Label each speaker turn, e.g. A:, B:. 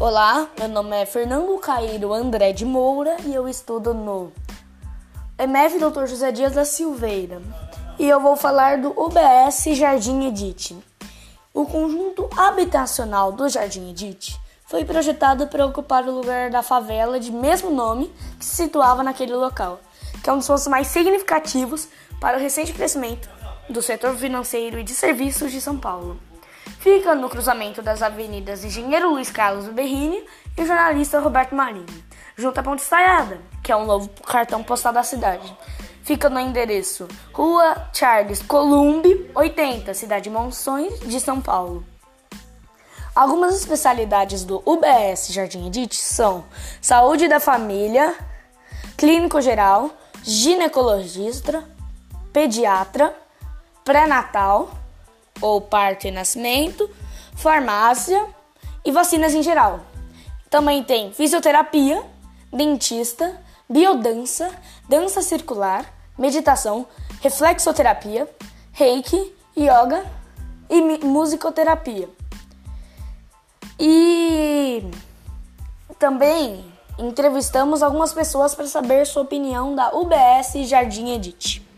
A: Olá, meu nome é Fernando Cairo André de Moura e eu estudo no EMEF Dr. José Dias da Silveira. E eu vou falar do UBS Jardim Edite. O conjunto habitacional do Jardim Edite foi projetado para ocupar o lugar da favela de mesmo nome que se situava naquele local, que é um dos pontos mais significativos para o recente crescimento do setor financeiro e de serviços de São Paulo. Fica no cruzamento das avenidas Engenheiro Luiz Carlos Berrini e jornalista Roberto Marinho, junto à Ponte Estaiada, que é um novo cartão postal da cidade. Fica no endereço Rua Charles Columbi, 80, Cidade de Monções, de São Paulo. Algumas especialidades do UBS Jardim Edite são saúde da família, clínico geral, ginecologista, pediatra, pré-natal, ou parto e nascimento, farmácia e vacinas em geral. Também tem fisioterapia, dentista, biodança, dança circular, meditação, reflexoterapia, reiki, yoga e musicoterapia. E também entrevistamos algumas pessoas para saber sua opinião da UBS Jardim Edite.